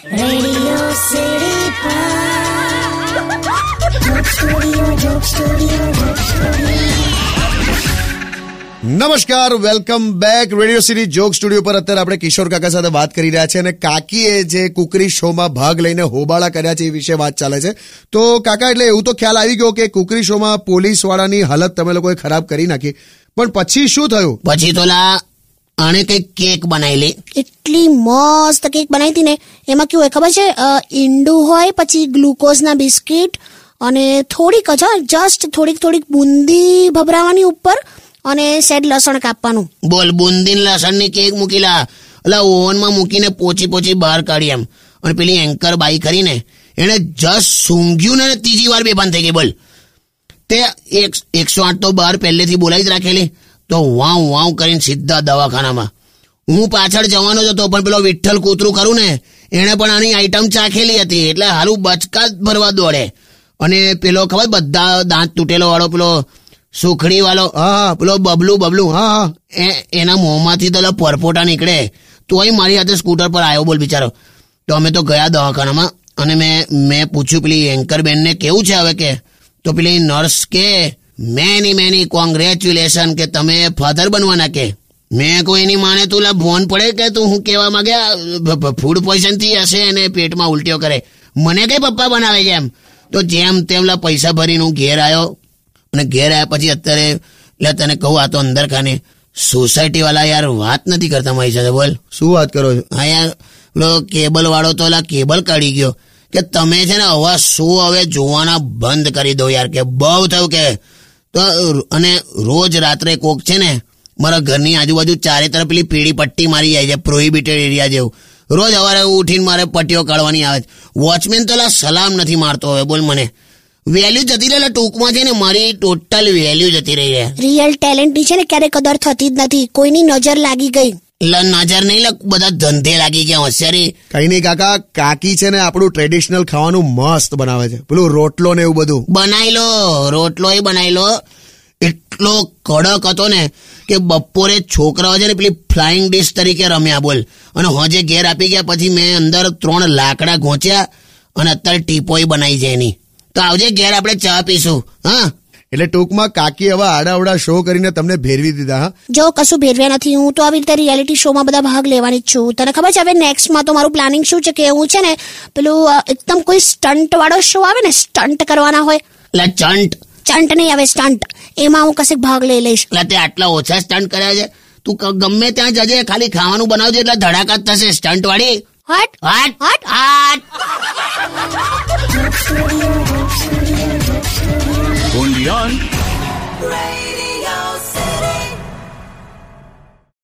નમસ્કાર welcome back radio city joke studio પર અત્યારે આપણે કિશોર કાકા સાથે વાત કરી રહ્યા છે અને કાકીએ જે કુકરી શોમાં ભાગ લઈને હોબાળા કર્યા છે એ વિશે વાત ચાલે છે. તો કાકા એટલે એવું તો ખ્યાલ આવી ગયો કે કુકરી શોમાં પોલીસ વાળાની હાલત તમે લોકોએ ખરાબ કરી નાખી. પણ પછી શું થયું? પછી તો લા આણે કંઈક કેક બનાવેલી. એટલી મસ્ત કેક બનાવી હતી ને. એમાં કેવું હોય ખબર છે? ઈંડું હોય પછી ગ્લુકોઝના બિસ્કિટ અને થોડીક જ જસ્ટ થોડીક થોડીક બુંદી ભભરાવાની ઉપર અને સેડ લસણ કાપવાનું. બોલ બુંદીન લસણની કેક મૂકીલા. એટલે ઓવનમાં મૂકીને પોચી પોચી બહાર કાઢી એમ. અને પેલી એન્કર બાઈ કરીને એને જસ્ટ સૂંઘ્યું ને ત્રીજી વાર બેભાન થઈ ગઈ બોલ. તે એકસો આઠ તો બહાર પહેલેથી બોલાવી જ રાખેલી. તો વાવ વાવ કરીને સીધા દવાખાનામાં. હું પાછળ જવાનો જ હતો પણ પેલો વિઠ્ઠલ કૂતરું ખરું ને, એણે પણ આની આઈટમ ચાખેલી હતી, એટલે હારું બચકા ભરવા દોડે. અને પેલો ખબર બધા દાંત તૂટેલો વાળો પેલો સુખડી વાળો, હા પેલો બબલું બબલું, હા એ, એના મોંમાંથી તો પરપોટા નીકળે. તોય મારી હાથે સ્કૂટર પર આવ્યો બોલ બિચારો. તો અમે તો ગયા દવાખાનામાં, અને મેં મેં પૂછ્યું પેલી એન્કર બેનને કેવું છે હવે કે? તો પેલી નર્સ કે મેની મેની કોંગ્રેચ્યુલેશન કે તમે ફાધર બનવાના કે. મેં કોઈની માને તું લા ભોન પડે કે તું હું કહેવા માંગ્યા ફૂડ પોઈઝનથી હશે અને પેટમાં ઉલટીઓ કરે. મને કઈ પપ્પા બનાવે છે એમ? તો જેમ તેમ લા પૈસા ભરીને હું ઘેર આવ્યો અને ઘેર આવ્યા પછી અત્યારે એટલે તને કહું આ તો અંદર ખાને સોસાયટી વાળા યાર વાત નથી કરતા મારી સાથે બોલ. શું વાત કરો છો? હા યાર પેલો કેબલ વાળો તો ઓલા કેબલ કાઢી ગયો. કે તમે છે ને હવા શું હવે જોવાના બંધ કરી દો યાર કે બહુ થયું કે તો અને રોજ રાત્રે કોક છે ને, મારા ઘરની આજુબાજુ ચારે તરફ પેલી પીળી પટ્ટી મારી જાય છે પ્રોહિબિટેડ એરિયા જેવું. રોજ સવારે ઉઠીને મારે પટ્ટીઓ કાઢવાની આવે વોચમેન તો સલામ નથી મારતો હવે, બોલ મને. વેલ્યુ જતી રહે ટૂંકમાં છે ને, મારી ટોટલ વેલ્યુ જતી રહી છે રિયલ ટેલેન્ટની છે ને ક્યારે કદર થતી જ નથી. કોઈની નજર લાગી ગઈ. નજર નહીં લગ બધા ધંધે લાગી ગયા હોશિયારી. કઈ નહીં કાકા કાકી છે ને આપણું ટ્રેડિશનલ ખાવાનું મસ્ત બનાવે છે. પેલું રોટલો ને એવું બધું. બનાવી લો રોટલો એ બનાવી લો એટલો કડક હતો ને કે બપોરે છોકરાઓ છે ને પેલી ફ્લાઇંગ ડિશ તરીકે રમ્યા બોલ. અને હોજે ઘેર આપી ગયા પછી મેં અંદર ત્રણ લાકડા ઘોંચ્યા અને અત્યારે ટીપોય બનાવી છે એની. તો આવજે ઘેર આપણે ચા પીશું હા? એટલે ટૂંકમાં કાકી હવે આડાવડા શો કરીને તમને ભેરવી દીધા હા? જો કશું ભેરવ્યા નથી હું તો આવી રીતે રિયાલિટી શોમાં બધા ભાગ લેવાની જ છું. તને ખબર છે હવે નેક્સ્ટમાં તો મારું પ્લાનિંગ શું છે કે હું છે ને પેલું એકદમ કોઈ સ્ટન્ટ વાળો શો આવે ને સ્ટન્ટ કરવાના હોય. એટલે ચંટ ચંટ નહીં આવે સ્ટન્ટ એમાં હું કશેક ભાગ લઈ લઈશ. એટલે તે આટલા ઓછા સ્ટન્ટ કર્યા છે? તું ગમે ત્યાં જજે ખાલી ખાવાનું બનાવજે એટલે ધડાકા થશે સ્ટન્ટ વાળી. હટ હટ હટ હાટ Beyond